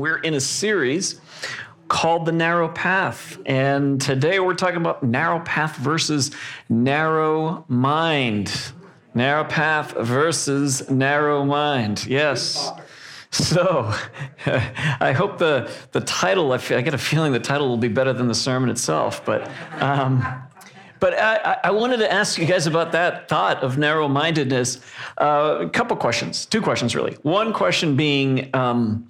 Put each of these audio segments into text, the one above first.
we're in a series called The Narrow Path. And today we're talking about narrow path versus narrow mind. Narrow path versus narrow mind. Yes. So, I hope the, the title, I, feel, I, get a feeling the title will be better than the sermon itself, but, um, but I, I, wanted to ask you guys about that thought of narrow mindedness. Uh, a couple questions, two questions really. One question being um,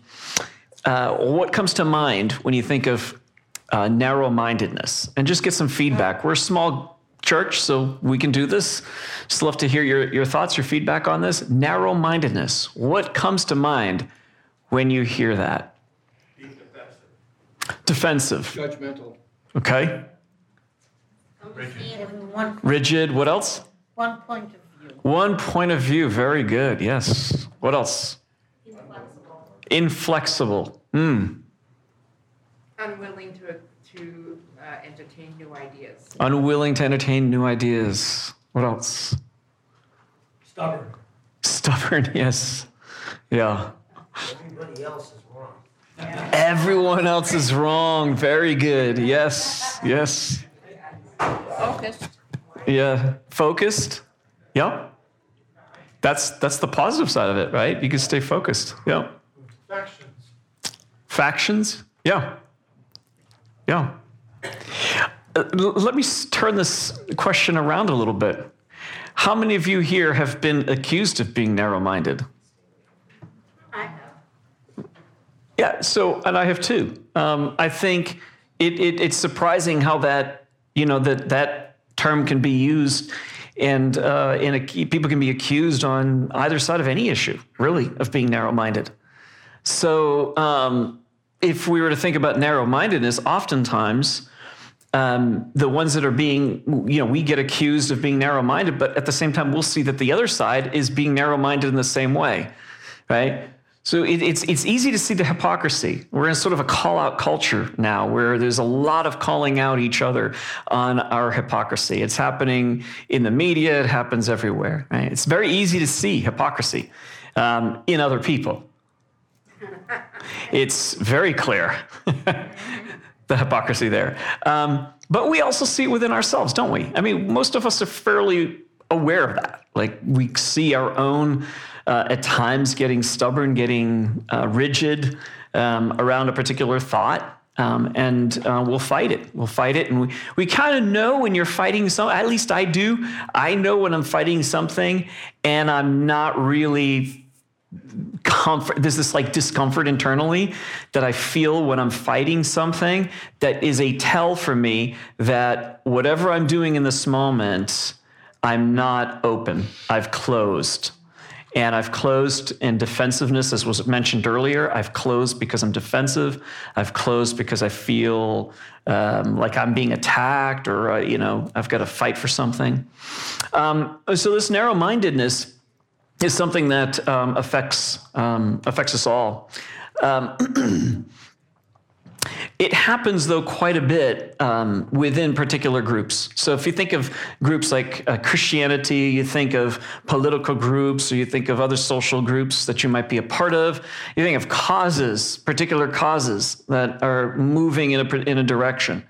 uh, what comes to mind when you think of uh, narrow mindedness? And just get some feedback. We're a small church, so we can do this. Just love to hear your, your thoughts, your feedback on this. Narrow mindedness. What comes to mind when you hear that? Defensive. Defensive. Judgmental. Okay. Rigid. Rigid. What else? One point of view. One point of view. Very good. Yes. What else? Inflexible. Inflexible. Hmm. Unwilling to, to uh, entertain new ideas. Unwilling to entertain new ideas. What else? Stubborn. Stubborn, yes. Yeah. Everybody else is wrong. Everyone else is wrong. Very good. Yes. Yes. Focused. Yeah. Focused. Yep. That's that's the positive side of it, right? You can stay focused. Yeah. Factions. Factions. Yeah. Yeah. Uh, let me turn this question around a little bit. How many of you here have been accused of being narrow minded? I have. Yeah, so, and I have too. Um, I think it, it, it's surprising how that, you know, that that term can be used and uh, in a, people can be accused on either side of any issue, really, of being narrow minded. So, um, if we were to think about narrow mindedness, oftentimes um, the ones that are being, you know, we get accused of being narrow minded, but at the same time, we'll see that the other side is being narrow minded in the same way, right? So it, it's, it's easy to see the hypocrisy. We're in sort of a call out culture now where there's a lot of calling out each other on our hypocrisy. It's happening in the media, it happens everywhere. Right? It's very easy to see hypocrisy um, in other people. It's very clear, the hypocrisy there. Um, but we also see it within ourselves, don't we? I mean, most of us are fairly aware of that. Like we see our own, uh, at times, getting stubborn, getting uh, rigid um, around a particular thought. Um, and uh, we'll fight it. We'll fight it. And we, we kind of know when you're fighting something, at least I do. I know when I'm fighting something and I'm not really comfort there's this like discomfort internally that i feel when i'm fighting something that is a tell for me that whatever i'm doing in this moment i'm not open. I've closed. And i've closed in defensiveness as was mentioned earlier. I've closed because i'm defensive. I've closed because i feel um, like i'm being attacked or uh, you know i've got to fight for something. Um, so this narrow-mindedness is something that um, affects um, affects us all. Um, it happens though quite a bit um, within particular groups. So if you think of groups like uh, Christianity, you think of political groups, or you think of other social groups that you might be a part of. You think of causes, particular causes that are moving in a in a direction.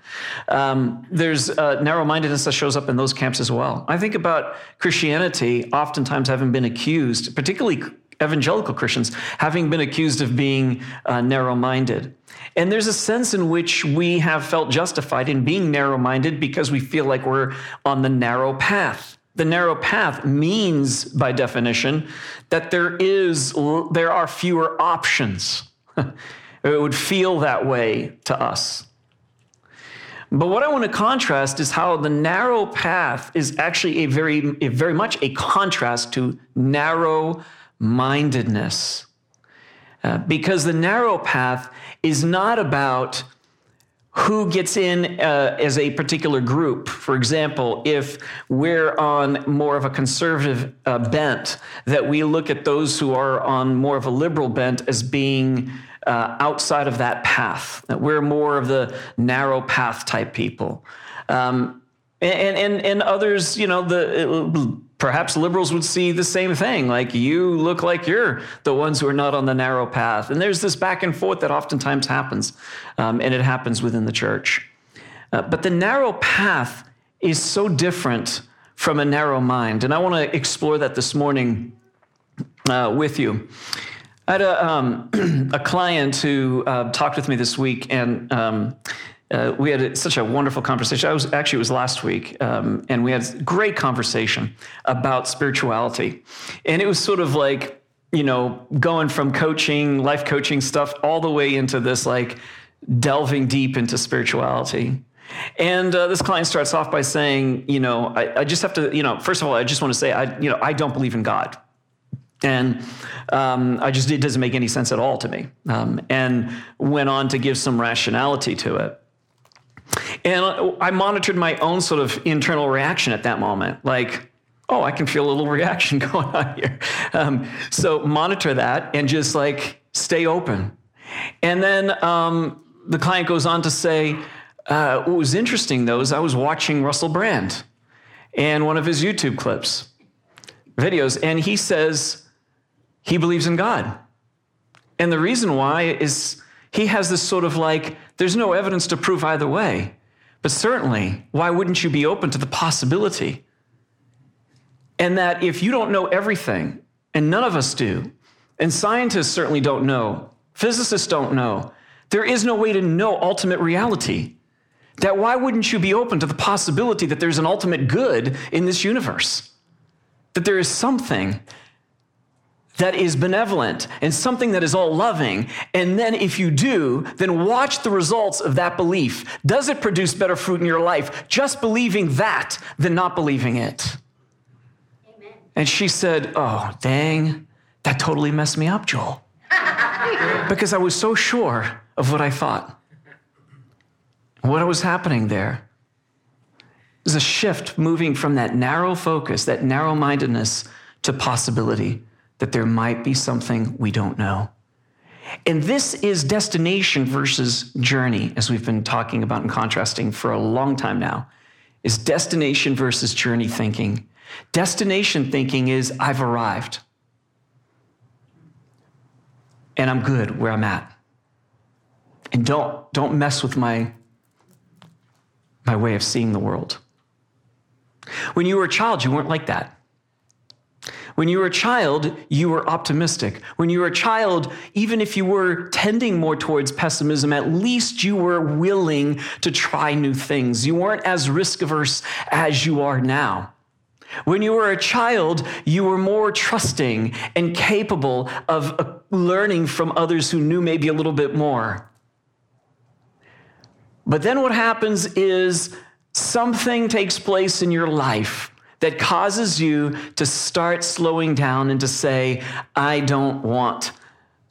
Um, there's uh, narrow-mindedness that shows up in those camps as well. I think about Christianity, oftentimes having been accused, particularly evangelical Christians, having been accused of being uh, narrow minded. And there's a sense in which we have felt justified in being narrow minded because we feel like we're on the narrow path. The narrow path means, by definition, that there is there are fewer options. it would feel that way to us. But what I want to contrast is how the narrow path is actually a very, a very much a contrast to narrow mindedness. Uh, because the narrow path is not about who gets in uh, as a particular group. For example, if we're on more of a conservative uh, bent, that we look at those who are on more of a liberal bent as being uh, outside of that path, that we're more of the narrow path type people. Um, and, and, and others, you know, the Perhaps liberals would see the same thing, like you look like you're the ones who are not on the narrow path. And there's this back and forth that oftentimes happens, um, and it happens within the church. Uh, but the narrow path is so different from a narrow mind. And I want to explore that this morning uh, with you. I had a, um, a client who uh, talked with me this week, and um, uh, we had such a wonderful conversation. I was actually it was last week, um, and we had great conversation about spirituality, and it was sort of like you know going from coaching, life coaching stuff, all the way into this like delving deep into spirituality. And uh, this client starts off by saying, you know, I, I just have to, you know, first of all, I just want to say, I, you know, I don't believe in God. And um, I just, it doesn't make any sense at all to me. Um, and went on to give some rationality to it. And I monitored my own sort of internal reaction at that moment. Like, oh, I can feel a little reaction going on here. Um, so monitor that and just like stay open. And then um, the client goes on to say, uh, what was interesting though is I was watching Russell Brand and one of his YouTube clips, videos, and he says he believes in God. And the reason why is he has this sort of like, there's no evidence to prove either way. But certainly, why wouldn't you be open to the possibility? And that if you don't know everything, and none of us do, and scientists certainly don't know, physicists don't know, there is no way to know ultimate reality. That why wouldn't you be open to the possibility that there's an ultimate good in this universe? That there is something that is benevolent and something that is all loving. And then, if you do, then watch the results of that belief. Does it produce better fruit in your life? Just believing that than not believing it. Amen. And she said, Oh, dang, that totally messed me up, Joel. because I was so sure of what I thought. What was happening there? There's a shift moving from that narrow focus, that narrow mindedness, to possibility that there might be something we don't know. And this is destination versus journey, as we've been talking about and contrasting for a long time now, is destination versus journey thinking. Destination thinking is I've arrived and I'm good where I'm at. And don't, don't mess with my, my way of seeing the world. When you were a child, you weren't like that. When you were a child, you were optimistic. When you were a child, even if you were tending more towards pessimism, at least you were willing to try new things. You weren't as risk averse as you are now. When you were a child, you were more trusting and capable of uh, learning from others who knew maybe a little bit more. But then what happens is something takes place in your life that causes you to start slowing down and to say, I don't want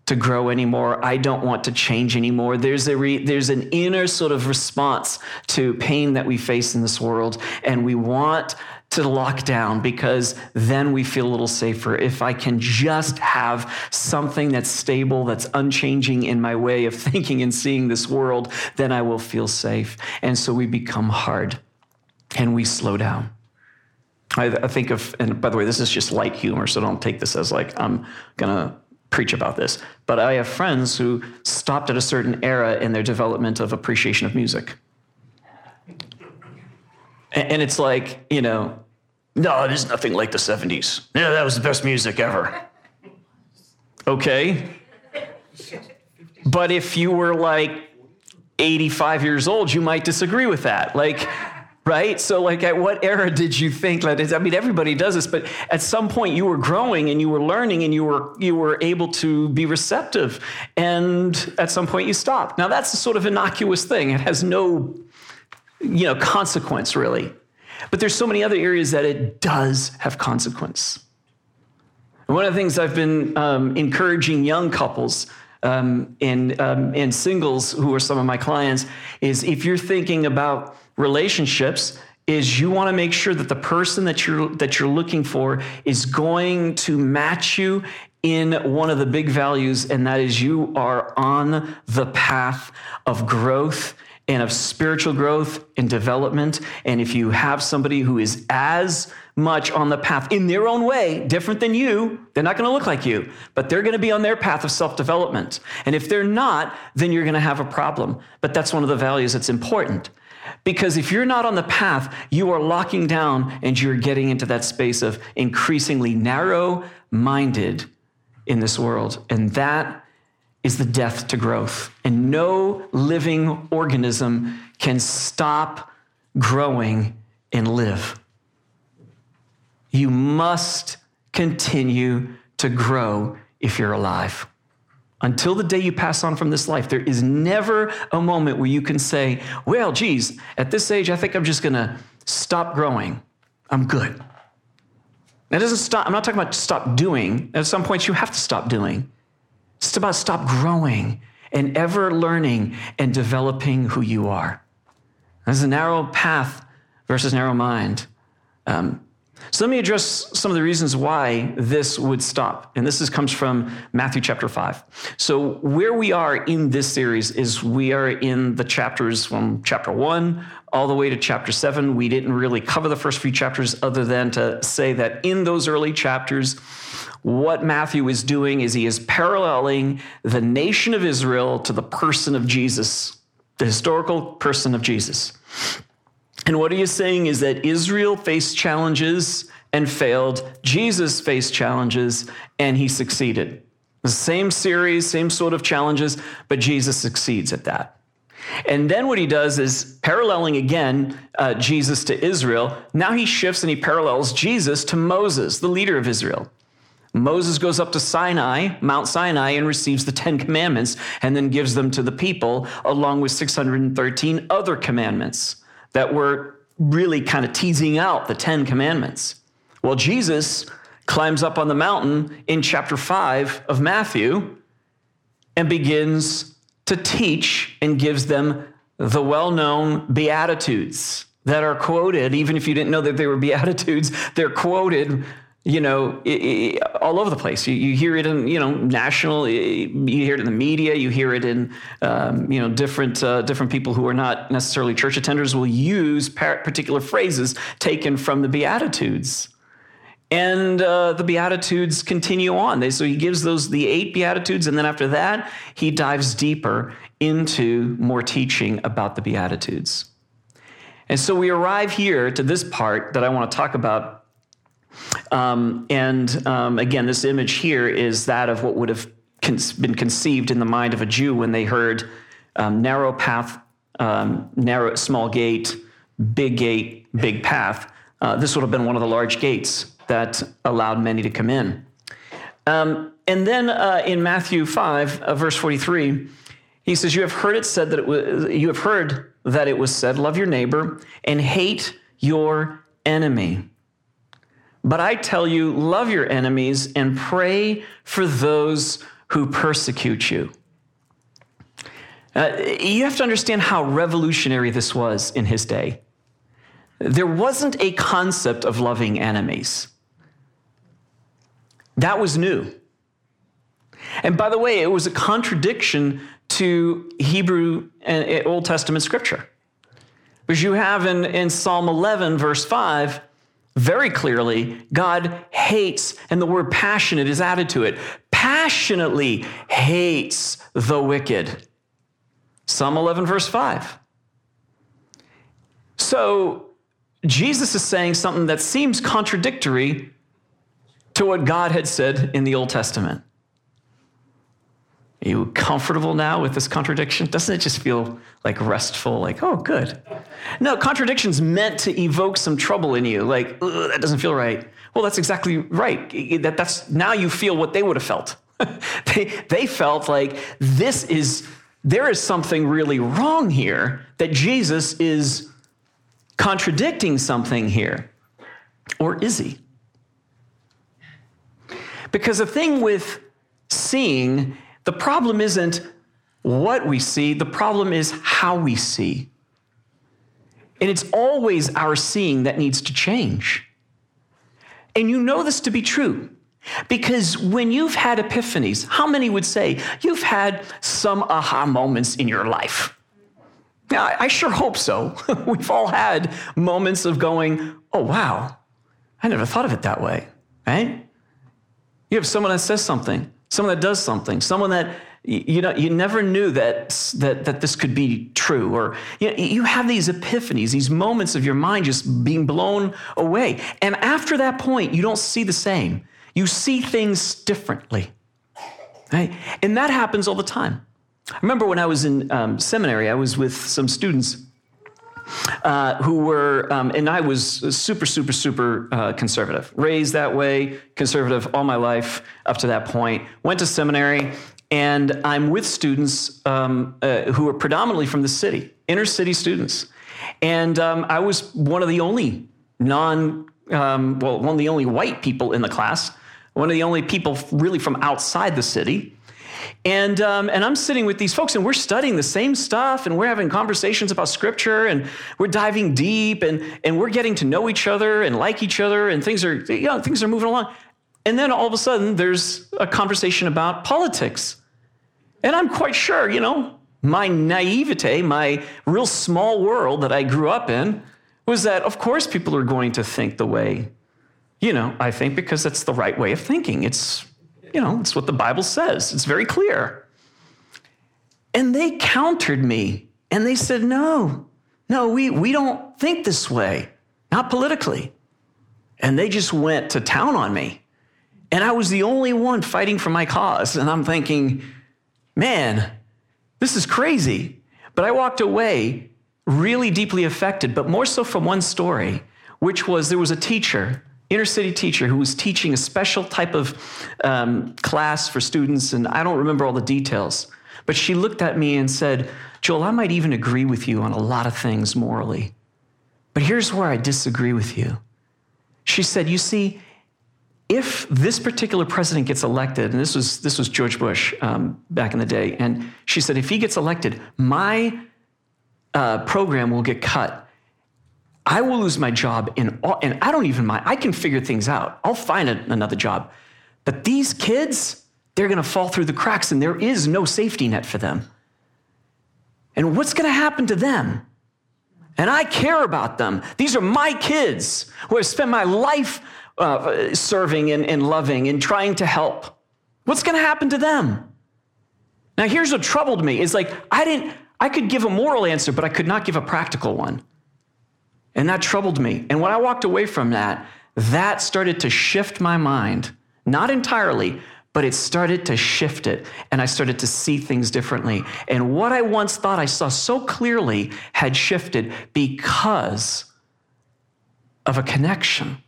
to grow anymore. I don't want to change anymore. There's a re, there's an inner sort of response to pain that we face in this world, and we want to lock down because then we feel a little safer. If I can just have something that's stable, that's unchanging in my way of thinking and seeing this world, then I will feel safe. And so we become hard and we slow down. I, I think of, and by the way, this is just light humor, so don't take this as like I'm gonna preach about this. But I have friends who stopped at a certain era in their development of appreciation of music. And it's like, you know, no, there's nothing like the 70s. Yeah, that was the best music ever. Okay. But if you were like 85 years old, you might disagree with that. Like, right? So, like, at what era did you think that? I mean, everybody does this, but at some point you were growing and you were learning and you were you were able to be receptive, and at some point you stopped. Now, that's a sort of innocuous thing. It has no, you know, consequence really. But there's so many other areas that it does have consequence. One of the things I've been um, encouraging young couples um, and, um, and singles who are some of my clients is if you're thinking about relationships, is you want to make sure that the person that you're that you're looking for is going to match you in one of the big values, and that is you are on the path of growth and of spiritual growth and development. And if you have somebody who is as much on the path in their own way, different than you, they're not going to look like you, but they're going to be on their path of self development. And if they're not, then you're going to have a problem. But that's one of the values that's important. Because if you're not on the path, you are locking down and you're getting into that space of increasingly narrow minded in this world. And that is the death to growth. And no living organism can stop growing and live. You must continue to grow if you're alive. Until the day you pass on from this life, there is never a moment where you can say, Well, geez, at this age, I think I'm just going to stop growing. I'm good. That doesn't stop. I'm not talking about stop doing. At some points, you have to stop doing. It's about stop growing and ever learning and developing who you are. There's a narrow path versus narrow mind. Um, so let me address some of the reasons why this would stop. And this is, comes from Matthew chapter 5. So where we are in this series is we are in the chapters from chapter 1 all the way to chapter 7. We didn't really cover the first few chapters other than to say that in those early chapters, what Matthew is doing is he is paralleling the nation of Israel to the person of Jesus, the historical person of Jesus. And what he is saying is that Israel faced challenges and failed. Jesus faced challenges and he succeeded. The same series, same sort of challenges, but Jesus succeeds at that. And then what he does is paralleling again uh, Jesus to Israel. Now he shifts and he parallels Jesus to Moses, the leader of Israel. Moses goes up to Sinai, Mount Sinai, and receives the Ten Commandments and then gives them to the people, along with 613 other commandments that were really kind of teasing out the Ten Commandments. Well, Jesus climbs up on the mountain in chapter 5 of Matthew and begins to teach and gives them the well known Beatitudes that are quoted, even if you didn't know that they were Beatitudes, they're quoted you know, it, it, all over the place. You, you, hear it in, you know, national. You hear it in the media. You hear it in, um, you know, different uh, different people who are not necessarily church attenders will use particular phrases taken from the Beatitudes, and uh, the Beatitudes continue on. They, so he gives those the eight Beatitudes, and then after that, he dives deeper into more teaching about the Beatitudes. And so we arrive here to this part that I want to talk about um, and um, again, this image here is that of what would have con- been conceived in the mind of a Jew when they heard um, narrow path, um, narrow, small gate, big gate, big path. Uh, this would have been one of the large gates that allowed many to come in. Um, and then uh, in Matthew 5, uh, verse 43, he says, You have heard it said that it was, you have heard that it was said, Love your neighbor and hate your enemy. But I tell you, love your enemies and pray for those who persecute you. Uh, you have to understand how revolutionary this was in his day. There wasn't a concept of loving enemies. That was new. And by the way, it was a contradiction to Hebrew and Old Testament scripture. Because you have in, in Psalm 11, verse 5, very clearly, God hates, and the word passionate is added to it, passionately hates the wicked. Psalm 11, verse 5. So, Jesus is saying something that seems contradictory to what God had said in the Old Testament. Are you comfortable now with this contradiction? Doesn't it just feel like restful? Like, oh, good. No, contradiction's meant to evoke some trouble in you. Like, that doesn't feel right. Well, that's exactly right. That, that's now you feel what they would have felt. they, they felt like this is, there is something really wrong here, that Jesus is contradicting something here. Or is he? Because the thing with seeing the problem isn't what we see, the problem is how we see. And it's always our seeing that needs to change. And you know this to be true because when you've had epiphanies, how many would say you've had some aha moments in your life? Now, I sure hope so. We've all had moments of going, oh, wow, I never thought of it that way, right? You have someone that says something, someone that does something, someone that you know you never knew that that that this could be true, or you, know, you have these epiphanies, these moments of your mind just being blown away, and after that point, you don't see the same. You see things differently, right? And that happens all the time. I remember when I was in um, seminary, I was with some students uh, who were, um, and I was super, super, super uh, conservative, raised that way, conservative all my life up to that point. Went to seminary, and I'm with students um, uh, who are predominantly from the city, inner city students. And um, I was one of the only non, um, well, one of the only white people in the class, one of the only people really from outside the city. And, um, and I'm sitting with these folks and we're studying the same stuff and we're having conversations about scripture and we're diving deep and, and we're getting to know each other and like each other and things are, you know, things are moving along. And then all of a sudden there's a conversation about politics. And I'm quite sure, you know, my naivete, my real small world that I grew up in was that, of course, people are going to think the way, you know, I think because that's the right way of thinking. It's, you know, it's what the Bible says, it's very clear. And they countered me and they said, no, no, we, we don't think this way, not politically. And they just went to town on me. And I was the only one fighting for my cause. And I'm thinking, man, this is crazy. But I walked away really deeply affected, but more so from one story, which was there was a teacher, inner city teacher, who was teaching a special type of um, class for students, and I don't remember all the details. But she looked at me and said, Joel, I might even agree with you on a lot of things morally, but here's where I disagree with you. She said, You see, if this particular president gets elected, and this was this was George Bush um, back in the day, and she said, if he gets elected, my uh, program will get cut. I will lose my job in all, and I don't even mind. I can figure things out. I'll find a, another job. But these kids, they're going to fall through the cracks, and there is no safety net for them. And what's going to happen to them? And I care about them. These are my kids who have spent my life uh, serving and, and loving and trying to help. What's going to happen to them? Now, here's what troubled me is like, I didn't, I could give a moral answer, but I could not give a practical one. And that troubled me. And when I walked away from that, that started to shift my mind. Not entirely, but it started to shift it. And I started to see things differently. And what I once thought I saw so clearly had shifted because of a connection,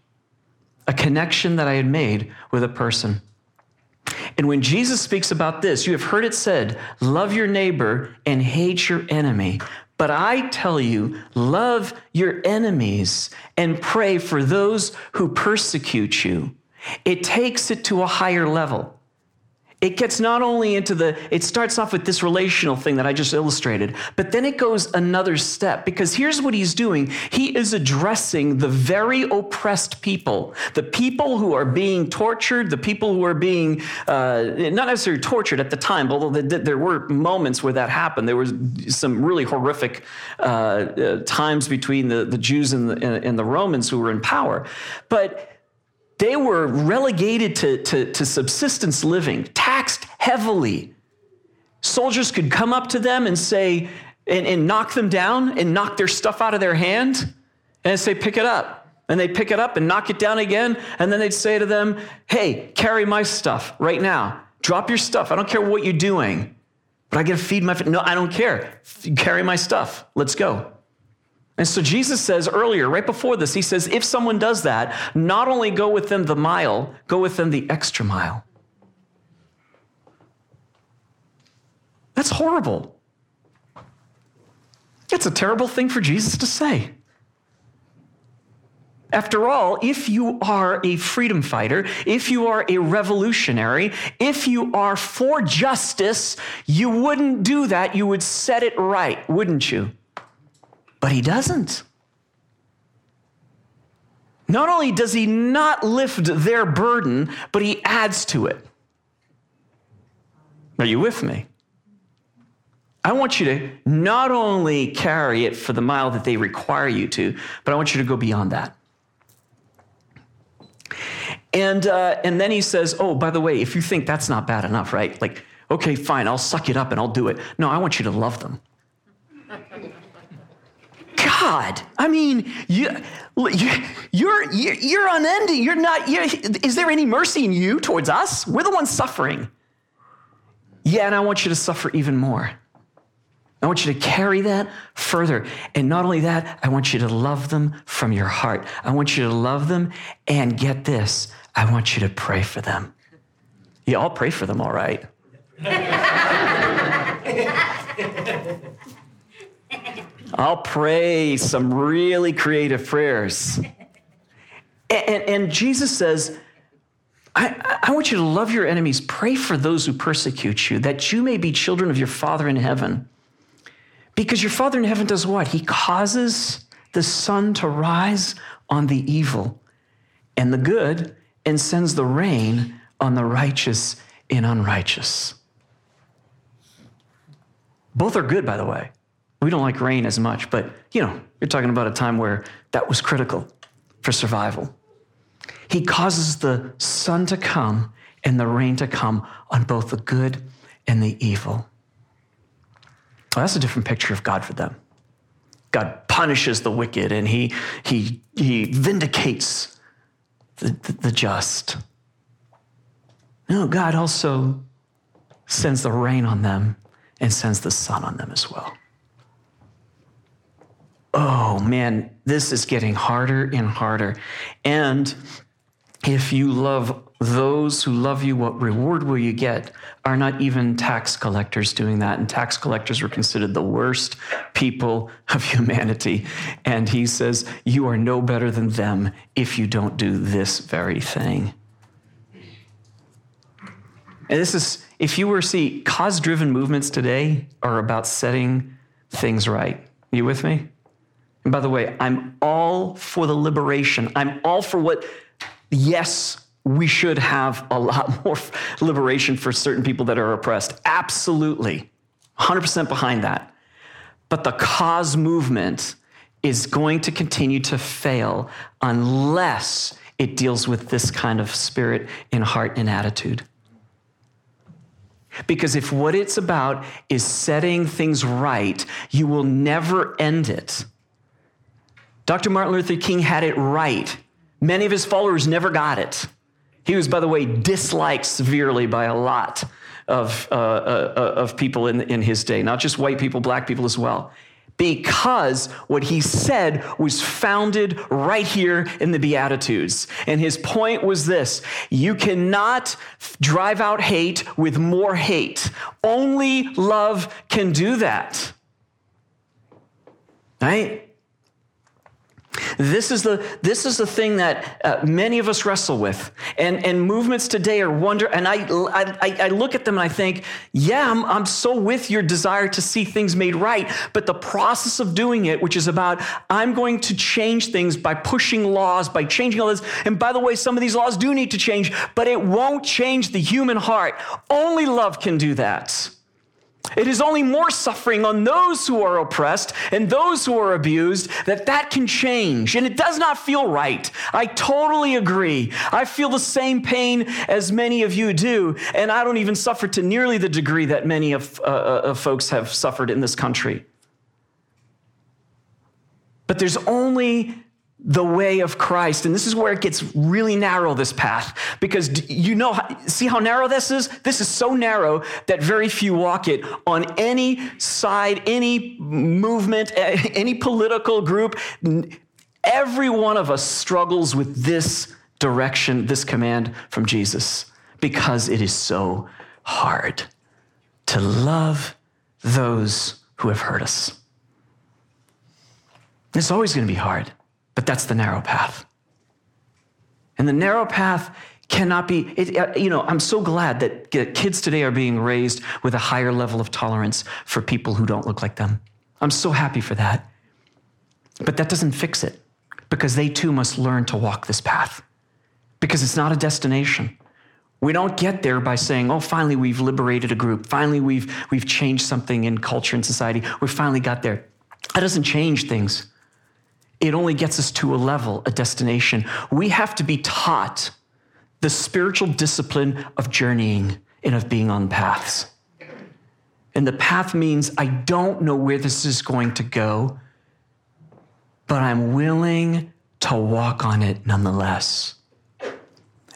a connection that I had made with a person. And when Jesus speaks about this, you have heard it said, love your neighbor and hate your enemy. But I tell you, love your enemies and pray for those who persecute you. It takes it to a higher level. It gets not only into the, it starts off with this relational thing that I just illustrated, but then it goes another step because here's what he's doing. He is addressing the very oppressed people, the people who are being tortured, the people who are being, uh, not necessarily tortured at the time, although there were moments where that happened. There was some really horrific uh, uh, times between the, the Jews and the, and the Romans who were in power. But they were relegated to, to, to, subsistence living, taxed heavily. Soldiers could come up to them and say, and, and knock them down and knock their stuff out of their hand and say, pick it up. And they'd pick it up and knock it down again. And then they'd say to them, hey, carry my stuff right now. Drop your stuff. I don't care what you're doing, but I got to feed my. No, I don't care. Carry my stuff. Let's go. And so Jesus says earlier, right before this, he says, if someone does that, not only go with them the mile, go with them the extra mile. That's horrible. It's a terrible thing for Jesus to say. After all, if you are a freedom fighter, if you are a revolutionary, if you are for justice, you wouldn't do that. You would set it right, wouldn't you? But he doesn't. Not only does he not lift their burden, but he adds to it. Are you with me? I want you to not only carry it for the mile that they require you to, but I want you to go beyond that. And, uh, and then he says, Oh, by the way, if you think that's not bad enough, right? Like, okay, fine, I'll suck it up and I'll do it. No, I want you to love them. God, I mean, you, you, you're, you're, unending. You're not, you're, is there any mercy in you towards us? We're the ones suffering. Yeah, and I want you to suffer even more. I want you to carry that further. And not only that, I want you to love them from your heart. I want you to love them and get this, I want you to pray for them. Yeah, I'll pray for them, all right. I'll pray some really creative prayers. And, and, and Jesus says, I, I want you to love your enemies, pray for those who persecute you, that you may be children of your Father in heaven. Because your Father in heaven does what? He causes the sun to rise on the evil and the good and sends the rain on the righteous and unrighteous. Both are good, by the way. We don't like rain as much, but you know, you're talking about a time where that was critical for survival. He causes the sun to come and the rain to come on both the good and the evil. Well, that's a different picture of God for them. God punishes the wicked and he, he, he vindicates the, the, the just. No, God also sends the rain on them and sends the sun on them as well. Oh man, this is getting harder and harder. And if you love those who love you, what reward will you get? Are not even tax collectors doing that? And tax collectors were considered the worst people of humanity. And he says, You are no better than them if you don't do this very thing. And this is, if you were to see, cause driven movements today are about setting things right. You with me? And by the way, I'm all for the liberation. I'm all for what, yes, we should have a lot more liberation for certain people that are oppressed. Absolutely. 100% behind that. But the cause movement is going to continue to fail unless it deals with this kind of spirit and heart and attitude. Because if what it's about is setting things right, you will never end it. Dr. Martin Luther King had it right. Many of his followers never got it. He was, by the way, disliked severely by a lot of, uh, uh, of people in, in his day, not just white people, black people as well, because what he said was founded right here in the Beatitudes. And his point was this you cannot drive out hate with more hate, only love can do that. Right? This is the this is the thing that uh, many of us wrestle with, and and movements today are wonder. And I I, I look at them and I think, yeah, I'm, I'm so with your desire to see things made right, but the process of doing it, which is about I'm going to change things by pushing laws, by changing all this. And by the way, some of these laws do need to change, but it won't change the human heart. Only love can do that. It is only more suffering on those who are oppressed and those who are abused that that can change. And it does not feel right. I totally agree. I feel the same pain as many of you do. And I don't even suffer to nearly the degree that many of, uh, uh of folks have suffered in this country. But there's only the way of Christ. And this is where it gets really narrow, this path, because you know, see how narrow this is? This is so narrow that very few walk it on any side, any movement, any political group. Every one of us struggles with this direction, this command from Jesus, because it is so hard to love those who have hurt us. It's always going to be hard. But that's the narrow path. And the narrow path cannot be, it, uh, you know, I'm so glad that kids today are being raised with a higher level of tolerance for people who don't look like them. I'm so happy for that. But that doesn't fix it because they too must learn to walk this path because it's not a destination. We don't get there by saying, oh, finally we've liberated a group. Finally we've, we've changed something in culture and society. We finally got there. That doesn't change things. It only gets us to a level, a destination. We have to be taught the spiritual discipline of journeying and of being on paths. And the path means I don't know where this is going to go, but I'm willing to walk on it nonetheless.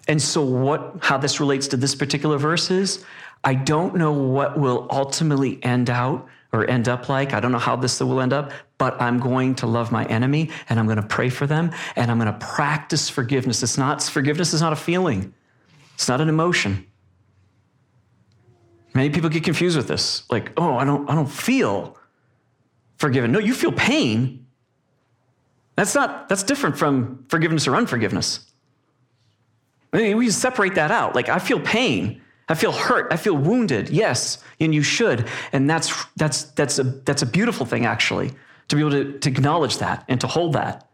And so, what, how this relates to this particular verse is I don't know what will ultimately end out or end up like. I don't know how this will end up, but I'm going to love my enemy and I'm going to pray for them and I'm going to practice forgiveness. It's not, forgiveness is not a feeling, it's not an emotion. Many people get confused with this. Like, oh, I don't, I don't feel forgiven. No, you feel pain. That's not, that's different from forgiveness or unforgiveness. I mean, we separate that out. Like, I feel pain. I feel hurt. I feel wounded. Yes, and you should. And that's, that's, that's, a, that's a beautiful thing, actually, to be able to, to acknowledge that and to hold that.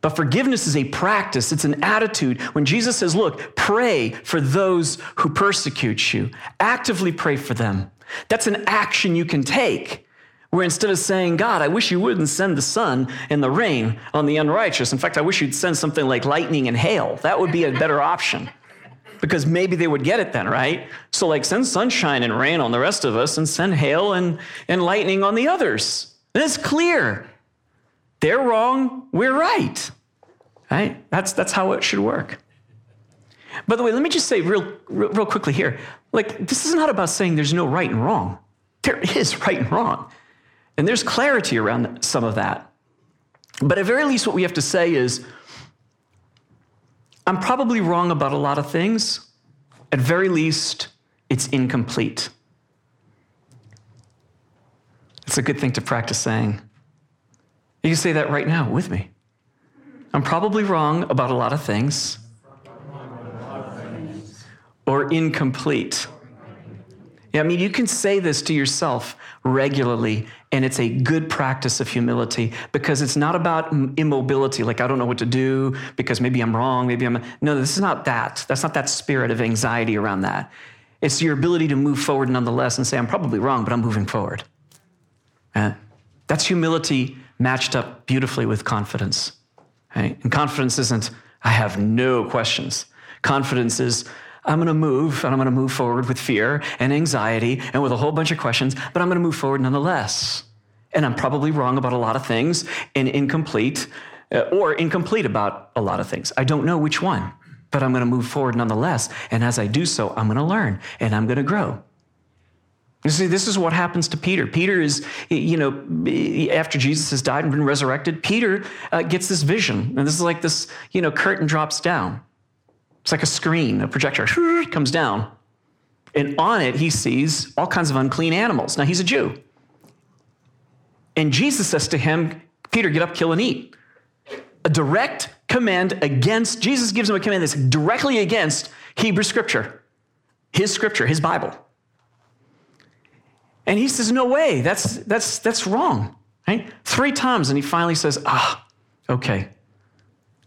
But forgiveness is a practice, it's an attitude. When Jesus says, Look, pray for those who persecute you, actively pray for them. That's an action you can take. Where instead of saying, God, I wish you wouldn't send the sun and the rain on the unrighteous. In fact, I wish you'd send something like lightning and hail. That would be a better option because maybe they would get it then, right? So, like, send sunshine and rain on the rest of us and send hail and, and lightning on the others. And it's clear. They're wrong, we're right. Right? That's, that's how it should work. By the way, let me just say real, real, real quickly here like, this is not about saying there's no right and wrong. There is right and wrong. And there's clarity around some of that. But at very least, what we have to say is I'm probably wrong about a lot of things. At very least, it's incomplete. It's a good thing to practice saying. You can say that right now with me. I'm probably wrong about a lot of things or incomplete. Yeah, I mean, you can say this to yourself regularly, and it's a good practice of humility because it's not about immobility, like I don't know what to do because maybe I'm wrong, maybe I'm. No, this is not that. That's not that spirit of anxiety around that. It's your ability to move forward nonetheless and say, I'm probably wrong, but I'm moving forward. Uh, that's humility matched up beautifully with confidence. Right? And confidence isn't, I have no questions. Confidence is, I'm going to move and I'm going to move forward with fear and anxiety and with a whole bunch of questions, but I'm going to move forward nonetheless. And I'm probably wrong about a lot of things and incomplete uh, or incomplete about a lot of things. I don't know which one, but I'm going to move forward nonetheless. And as I do so, I'm going to learn and I'm going to grow. You see, this is what happens to Peter. Peter is, you know, after Jesus has died and been resurrected, Peter uh, gets this vision. And this is like this, you know, curtain drops down. It's like a screen, a projector comes down. And on it, he sees all kinds of unclean animals. Now, he's a Jew. And Jesus says to him, Peter, get up, kill, and eat. A direct command against, Jesus gives him a command that's directly against Hebrew scripture, his scripture, his Bible. And he says, No way, that's, that's, that's wrong. Right? Three times. And he finally says, Ah, okay,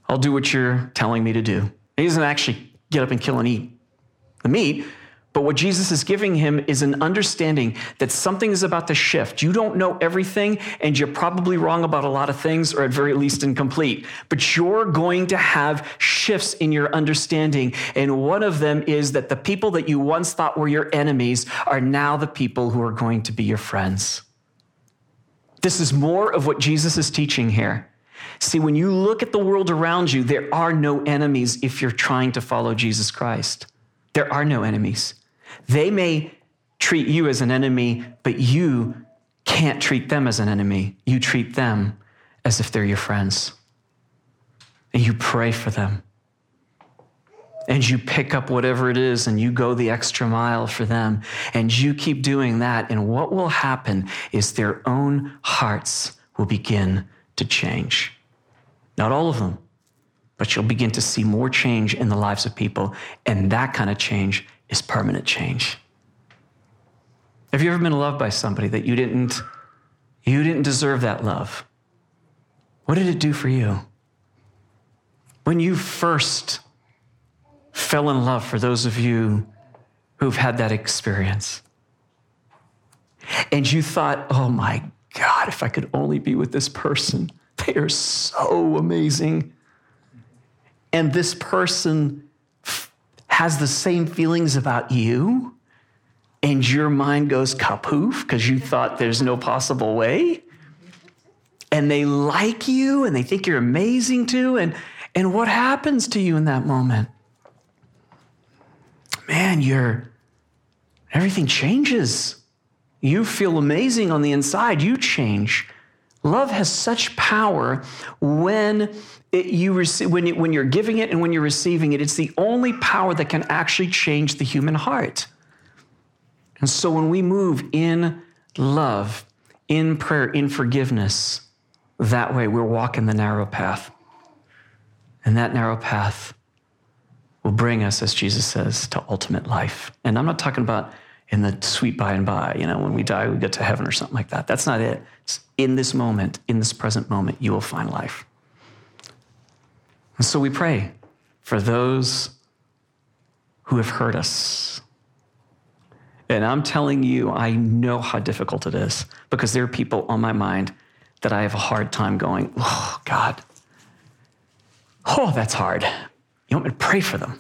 I'll do what you're telling me to do. He doesn't actually get up and kill and eat the meat. But what Jesus is giving him is an understanding that something is about to shift. You don't know everything, and you're probably wrong about a lot of things, or at very least incomplete. But you're going to have shifts in your understanding. And one of them is that the people that you once thought were your enemies are now the people who are going to be your friends. This is more of what Jesus is teaching here. See, when you look at the world around you, there are no enemies if you're trying to follow Jesus Christ. There are no enemies. They may treat you as an enemy, but you can't treat them as an enemy. You treat them as if they're your friends. And you pray for them. And you pick up whatever it is and you go the extra mile for them. And you keep doing that. And what will happen is their own hearts will begin to change. Not all of them, but you'll begin to see more change in the lives of people. And that kind of change is permanent change. Have you ever been loved by somebody that you didn't you didn't deserve that love? What did it do for you? When you first fell in love for those of you who've had that experience. And you thought, oh my God, if I could only be with this person, they are so amazing. And this person has the same feelings about you, and your mind goes kapoof because you thought there's no possible way. And they like you and they think you're amazing too. And, and what happens to you in that moment? Man, you're, everything changes. You feel amazing on the inside. You change. Love has such power when it, you receive, when, when you're giving it and when you're receiving it. It's the only power that can actually change the human heart. And so when we move in love, in prayer, in forgiveness, that way we're walking the narrow path. And that narrow path will bring us, as Jesus says, to ultimate life. And I'm not talking about in the sweet by and by, you know, when we die, we get to heaven or something like that. That's not it. It's in this moment, in this present moment, you will find life. And so we pray for those who have hurt us. And I'm telling you, I know how difficult it is because there are people on my mind that I have a hard time going, oh, God, oh, that's hard. You want me to pray for them?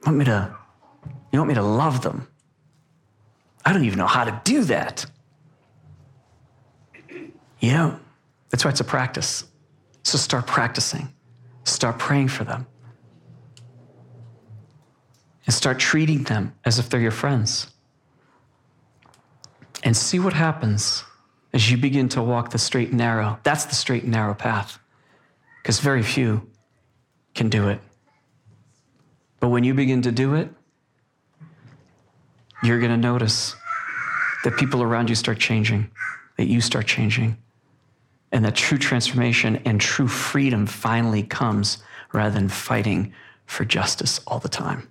You want me to, you want me to love them? I don't even know how to do that. Yeah, that's why it's a practice. So start practicing, start praying for them, and start treating them as if they're your friends. And see what happens as you begin to walk the straight and narrow. That's the straight and narrow path, because very few can do it. But when you begin to do it, you're going to notice that people around you start changing, that you start changing, and that true transformation and true freedom finally comes rather than fighting for justice all the time.